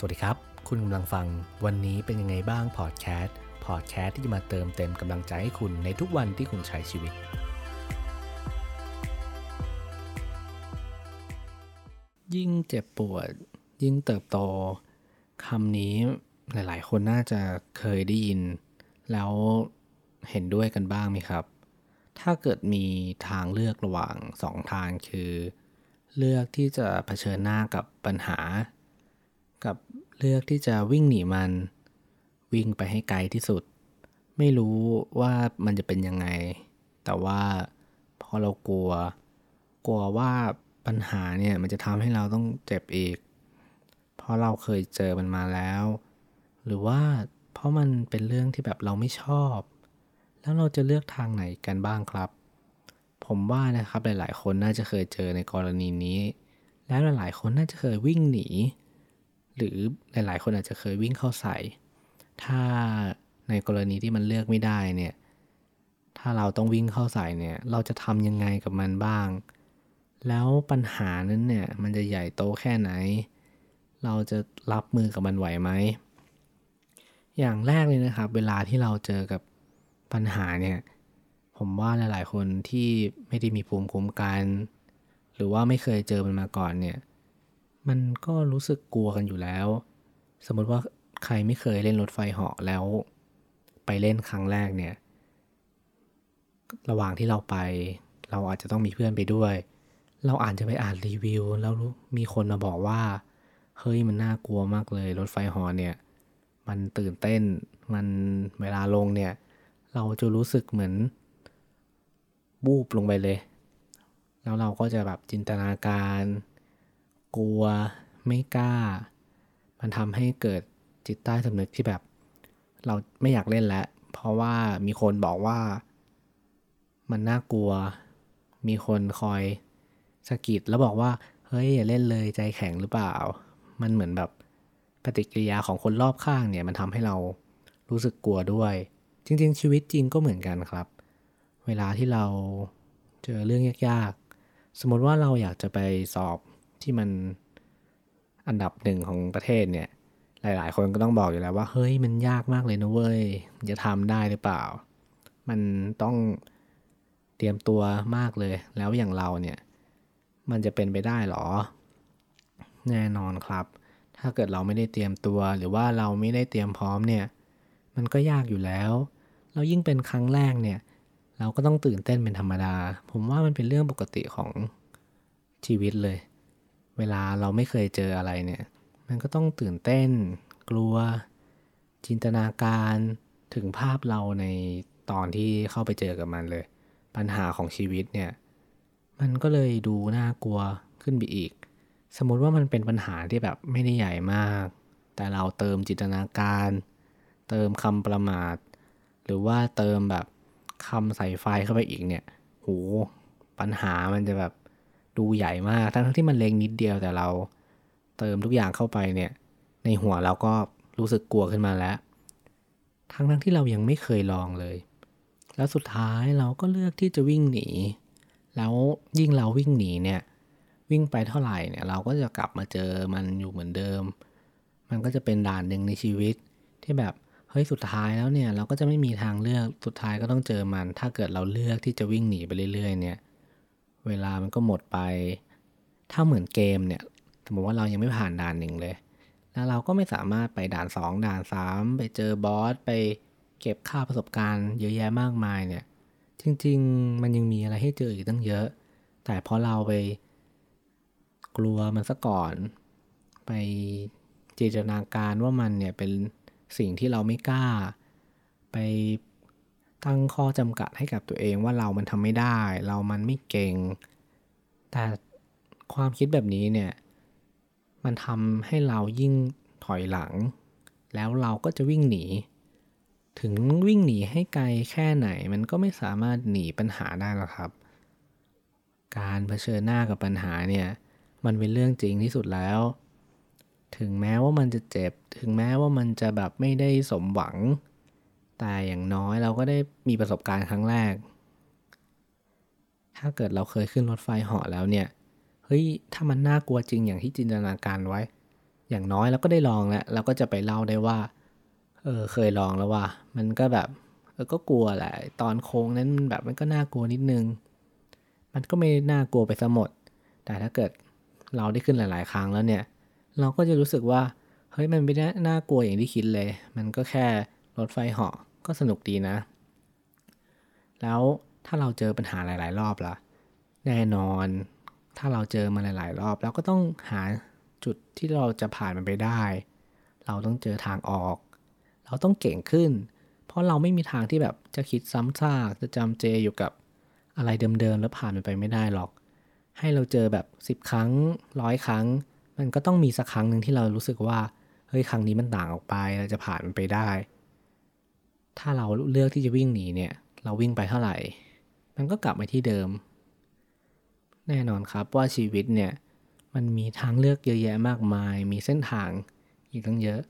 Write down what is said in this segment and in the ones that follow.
สวัสดีครับ คุณกำลังฟังวันนี้เป็นยังไงบ้างพอดแคสต์พอดแคสต์ที่จะมาเติมเต็มกำลังใจให้คุณในทุกวันที่คุณใช้ชีวิต ยิ่งเจ็บปวด ยิ่งเติบโตคำนี้หลาย ๆ คนน่าจะเคยได้ยิน แล้วเห็นด้วยกันบ้างไหมครับ ถ้าเกิดมีทางเลือกระหว่างสองทางคือ เลือกที่จะเผชิญหน้ากับปัญหา กับเลือกที่จะวิ่งหนีมัน วิ่งไปให้ไกลที่สุด ไม่รู้ว่ามันจะเป็นยังไง แต่ว่าพอเรากลัว กลัวว่าปัญหาเนี่ยมันจะทำให้เราต้องเจ็บอีก เพราะเราเคยเจอมันมาแล้ว หรือว่าเพราะมันเป็นเรื่องที่แบบเราไม่ชอบ แล้วเราจะเลือกทางไหนกันบ้างครับ ผมว่านะครับหลาย ๆ คนน่าจะเคยเจอในกรณีนี้ แล้วหลาย ๆ คนน่าจะเคยวิ่งหนี หรือหลายๆ คนอาจจะเคยวิ่งเข้าใส่ ถ้าในกรณีที่มันเลือกไม่ได้เนี่ย ถ้าเราต้องวิ่งเข้าใส่เนี่ย เราจะทำยังไงกับมันบ้าง แล้วปัญหานั้นเนี่ย มันจะใหญ่โตแค่ไหน เราจะรับมือกับมันไหวไหม อย่างแรกเลยนะครับ เวลาที่เราเจอกับปัญหาเนี่ย ผมว่าหลาย ๆ คนที่ไม่ได้มีภูมิคุ้มกัน หรือว่าไม่เคยเจอมันมาก่อนเนี่ย มันก็รู้สึกกลัวกันอยู่แล้ว สมมติว่าใครไม่เคยเล่นรถไฟเหาะแล้ว ไปเล่นครั้งแรกเนี่ย ระหว่างที่เราไป เราอาจจะต้องมีเพื่อนไปด้วย เราอาจจะไปอ่านรีวิว แล้วมีคนมาบอกว่า เฮ้ยมันน่ากลัวมากเลยรถไฟเหาะเนี่ย มันตื่นเต้น มันเวลาลงเนี่ย เราจะรู้สึกเหมือนบูบลงไปเลย แล้วเราก็จะแบบจินตนาการ กลัว ไม่กล้า มันทำให้เกิดจิตใต้สำนึกที่แบบ เราไม่อยากเล่นแล้ว เพราะว่ามีคนบอกว่า มันน่ากลัว มีคนคอยสะกิดแล้วบอกว่า เฮ้ยอย่าเล่นเลยใจแข็งหรือเปล่า มันเหมือนแบบปฏิกิริยาของคนรอบข้างเนี่ยมันทำให้เรารู้สึกกลัวด้วย จริง ๆ ชีวิตจริงก็เหมือนกันครับ เวลาที่เราเจอเรื่องยากๆ สมมติว่าเราอยากจะไปสอบ ที่มันอันดับหนึ่งของประเทศเนี่ย หลาย ๆ คนก็ต้องบอกอยู่แล้วว่า เฮ้ยมันยากมากเลยนะเว้ยจะทำได้หรือเปล่า มันต้องเตรียมตัวมากเลย แล้วอย่างเราเนี่ย มันจะเป็นไปได้หรอ แน่นอนครับ ถ้าเกิดเราไม่ได้เตรียมตัว หรือว่าเราไม่ได้เตรียมพร้อมเนี่ย มันก็ยากอยู่แล้วเรายิ่งเป็นครั้งแรกเนี่ย เราก็ต้องตื่นเต้นเป็นธรรมดา ผมว่ามันเป็นเรื่องปกติของชีวิตเลย เวลาเราไม่เคยเจออะไรเนี่ย มันก็ต้องตื่นเต้น กลัว จินตนาการถึงภาพเราในตอนที่เข้าไปเจอกับมันเลย ปัญหาของชีวิตเนี่ย มันก็เลยดูน่ากลัวขึ้นไปอีก สมมติว่ามันเป็นปัญหาที่แบบไม่ได้ใหญ่มาก แต่เราเติมจินตนาการ เติมคำประมาท หรือว่าเติมแบบคำใส่ไฟเข้าไปอีกเนี่ย โห ปัญหามันจะแบบ ดูใหญ่มาก ทั้งที่มันเล็กนิดเดียวแต่เราเติมทุกอย่างเข้าไปเนี่ย ในหัวเราก็รู้สึกกลัวขึ้นมาแล้ว ทั้งทั้งที่เรายังไม่เคยลองเลย แล้วสุดท้ายเราก็เลือกที่จะวิ่งหนี แล้วยิ่งเราวิ่งหนีเนี่ย วิ่งไปเท่าไหร่เนี่ย เราก็จะกลับมาเจอมันอยู่เหมือนเดิม มันก็จะเป็นด่านหนึ่งในชีวิตที่แบบเฮ้ยสุดท้ายแล้วเนี่ยเราก็จะไม่มีทางเลือกสุดท้ายก็ต้องเจอมัน ถ้าเกิดเราเลือกที่จะวิ่งหนีไปเรื่อยๆ เนี่ย เวลามันก็หมดไป ถ้าเหมือนเกมเนี่ย สมมติว่าเรายังไม่ผ่านด่านหนึ่งเลย แล้วเราก็ไม่สามารถไปด่าน 2 ด่าน 3 ไปเจอบอส ไปเก็บค่าประสบการณ์เยอะแยะมากมายเนี่ย จริง ๆ มันยังมีอะไรให้เจออีกตั้งเยอะ แต่พอเราไป กลัวมันซะก่อน ไปจินตนาการว่ามันเนี่ยเป็นสิ่งที่เราไม่กล้า ไป ตั้งข้อจำกัดให้กับตัวเองว่าเรามันทำไม่ได้ เรามันไม่เก่ง แต่ความคิดแบบนี้เนี่ย มันทำให้เรายิ่งถอยหลัง แล้วเราก็จะวิ่งหนี ถึงวิ่งหนีให้ไกลแค่ไหน มันก็ไม่สามารถหนีปัญหาได้หรอกครับ การเผชิญหน้ากับปัญหาเนี่ย มันเป็นเรื่องจริงที่สุดแล้ว ถึงแม้ว่ามันจะเจ็บ ถึงแม้ว่ามันจะแบบไม่ได้สมหวัง แต่อย่างน้อยเราก็ได้มีประสบการณ์ครั้งแรก ถ้าเกิดเราเคยขึ้นรถไฟเหาะแล้วเนี่ย เฮ้ย ถ้ามันน่ากลัวจริงอย่างที่จินตนาการไว้ อย่างน้อยเราก็ได้ลองแล้ว เราก็จะไปเล่าได้ว่า เออ เคยลองแล้วว่า มันก็แบบเออก็กลัวแหละ ตอนโค้งนั้นมันแบบมันก็น่ากลัวนิดนึง มันก็ไม่น่ากลัวไปซะหมด แต่ถ้าเกิดเราได้ขึ้นหลาย ๆ ครั้งแล้วเนี่ย เราก็จะรู้สึกว่า เฮ้ย มันไม่ได้น่ากลัวอย่างที่คิดเลย มันก็แค่รถไฟเหาะ ก็สนุกดีนะ แล้วถ้าเราเจอปัญหาหลาย ๆ รอบล่ะ แน่นอน ถ้าเราเจอมาหลาย ๆ รอบเราก็ต้องหาจุดที่เราจะผ่านมันไปได้ เราต้องเจอทางออก เราต้องเก่งขึ้น เพราะเราไม่มีทางที่แบบจะคิดซ้ำซากจะจำเจอยู่กับอะไรเดิม ๆ แล้วผ่านมันไปไม่ได้หรอก ให้เราเจอแบบสิบครั้งร้อยครั้ง มันก็ต้องมีสักครั้งหนึ่งที่เรารู้สึกว่าเฮ้ยครั้งนี้มันต่างออกไปเราจะผ่านมันไปได้ ถ้าเราเลือกที่จะวิ่งหนีเนี่ย เราวิ่งไปเท่าไหร่ มันก็กลับมาที่เดิม แน่นอนครับว่าชีวิตเนี่ย มันมีทางเลือกเยอะแยะมากมาย มีเส้นทางอีกตั้งเยอะ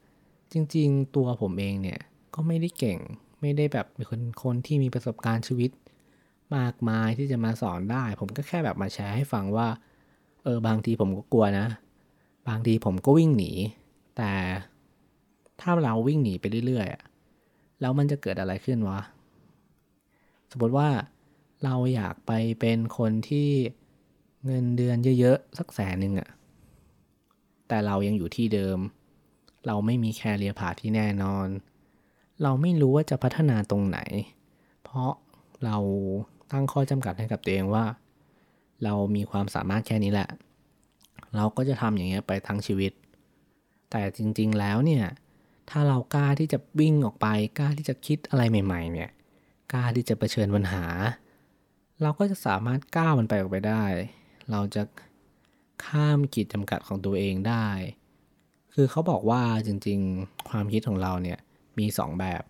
จริงๆ ตัวผมเองเนี่ย ก็ไม่ได้เก่ง ไม่ได้แบบเป็นคนคนที่มีประสบการณ์ชีวิต มากมายที่จะมาสอนได้ ผมก็แค่แบบมาแชร์ให้ฟังว่า เออบางทีผมก็กลัวนะ บางทีผมก็วิ่งหนี แต่ถ้าเราวิ่งหนีไปเรื่อยๆ แล้วมันจะเกิดอะไรขึ้นวะ สมมติว่าเราอยากไปเป็นคนที่เงินเดือนเยอะๆ สักแสนหนึ่งอะแต่เรายังอยู่ที่เดิม เราไม่มีแคเรียผาที่แน่นอน เราไม่รู้ว่าจะพัฒนาตรงไหน เพราะเราตั้งข้อจำกัดให้กับตัวเองว่า เรามีความสามารถแค่นี้แหละ เราก็จะทำอย่างเงี้ยไปทั้งชีวิต แต่จริงๆแล้วเนี่ย ถ้าเรากล้าที่จะวิ่งออกไปกล้าที่จะคิดอะไรใหม่ ๆ เนี่ยกล้าที่จะเผชิญปัญหา เราก็จะสามารถก้าวมันไปออกไปได้ เราจะข้ามขีดจำกัดของตัวเองได้ คือเขาบอกว่าจริงๆ ความคิดของเราเนี่ยมี 2 แบบ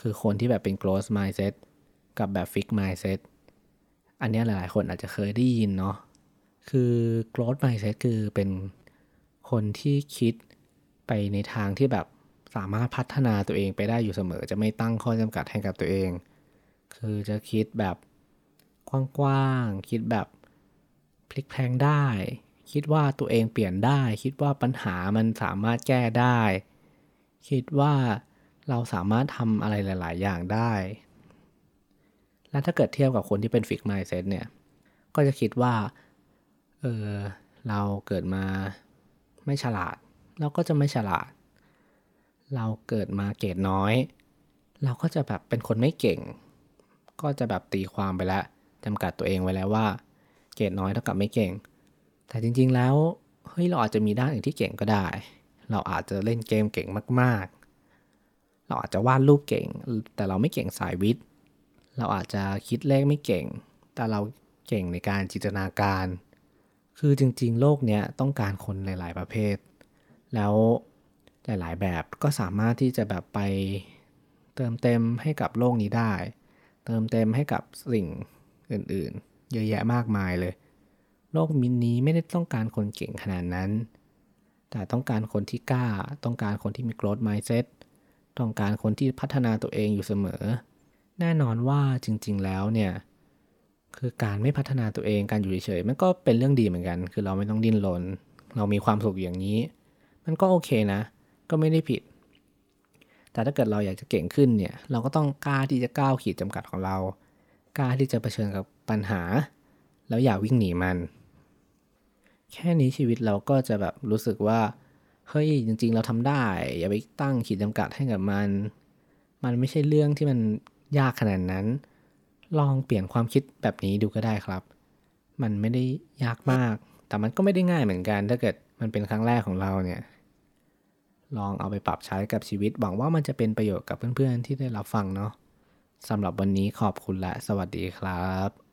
คือคนที่แบบเป็น growth mindset กับแบบ fix mindset อันนี้หลายๆ คนอาจจะเคยได้ยินเนาะ คือ growth mindset คือเป็นคนที่คิดไปในทางที่แบบ สามารถพัฒนาตัวเองไปได้อยู่เสมอ จะไม่ตั้งข้อจำกัดให้กับตัวเอง คือจะคิดแบบกว้างๆคิดแบบพลิกแพลงได้ คิดว่าตัวเองเปลี่ยนได้ คิดว่าปัญหามันสามารถแก้ได้ คิดว่าเราสามารถทำอะไรหลาย ๆ อย่างได้ และถ้าเกิดเทียบกับคนที่เป็นฟิกไมซ์เซตเนี่ย ก็จะคิดว่า เออเราเกิดมาไม่ฉลาด เราก็จะไม่ฉลาด เราเกิดมาเกรดน้อย เราก็จะแบบเป็นคนไม่เก่ง ก็จะแบบตีความไปแล้วจำกัดตัวเองไว้แล้วว่า เกรดน้อยเท่ากับไม่เก่ง แต่จริง ๆ แล้วเฮ้ยเราอาจจะมีด้านอื่นที่เก่งก็ได้ เราอาจจะเล่นเกมเก่งมาก ๆ เราอาจจะวาดรูปเก่ง แต่เราไม่เก่งสายวิทย์ เราอาจจะคิดเลขไม่เก่ง แต่เราเก่งในการจินตนาการ คือจริง ๆ โลกเนี้ยต้องการคนหลาย ๆ ประเภท แล้ว หลายๆ แบบก็สามารถที่จะแบบไปเติมเต็มให้กับโลกนี้ได้ เติมเต็มให้กับสิ่งอื่นๆ เยอะแยะมากมายเลย โลกมินนี้ไม่ได้ต้องการคนเก่งขนาดนั้น แต่ต้องการคนที่กล้า ต้องการคนที่มี growth mindset ต้องการคนที่พัฒนาตัวเองอยู่เสมอ แน่นอนว่าจริง ๆ แล้วเนี่ยคือการไม่พัฒนาตัวเองการอยู่เฉยๆมันก็เป็นเรื่องดีเหมือนกัน คือเราไม่ต้องดิ้นรนเรามีความสุขอย่างนี้ มันก็โอเคนะ ก็ไม่ได้ผิด แต่ถ้าเกิดเราอยากจะเก่งขึ้นเนี่ย เราก็ต้องกล้าที่จะก้าวขีดจำกัดของเรา กล้าที่จะเผชิญกับปัญหา แล้วอย่าวิ่งหนีมัน แค่นี้ชีวิตเราก็จะแบบรู้สึกว่า เฮ้ยจริง ๆ เราทำได้ อย่าไปตั้งขีดจำกัดให้กับมัน มันไม่ใช่เรื่องที่มันยากขนาดนั้น ลองเปลี่ยนความคิดแบบนี้ดูก็ได้ครับ มันไม่ได้ยากมาก แต่มันก็ไม่ได้ง่ายเหมือนกัน ถ้าเกิดมันเป็นครั้งแรกของเราเนี่ย ลองเอาไปปรับใช้กับชีวิต หวังว่ามันจะเป็นประโยชน์กับเพื่อนๆที่ได้รับฟังเนาะสำหรับวันนี้ขอบคุณและสวัสดีครับ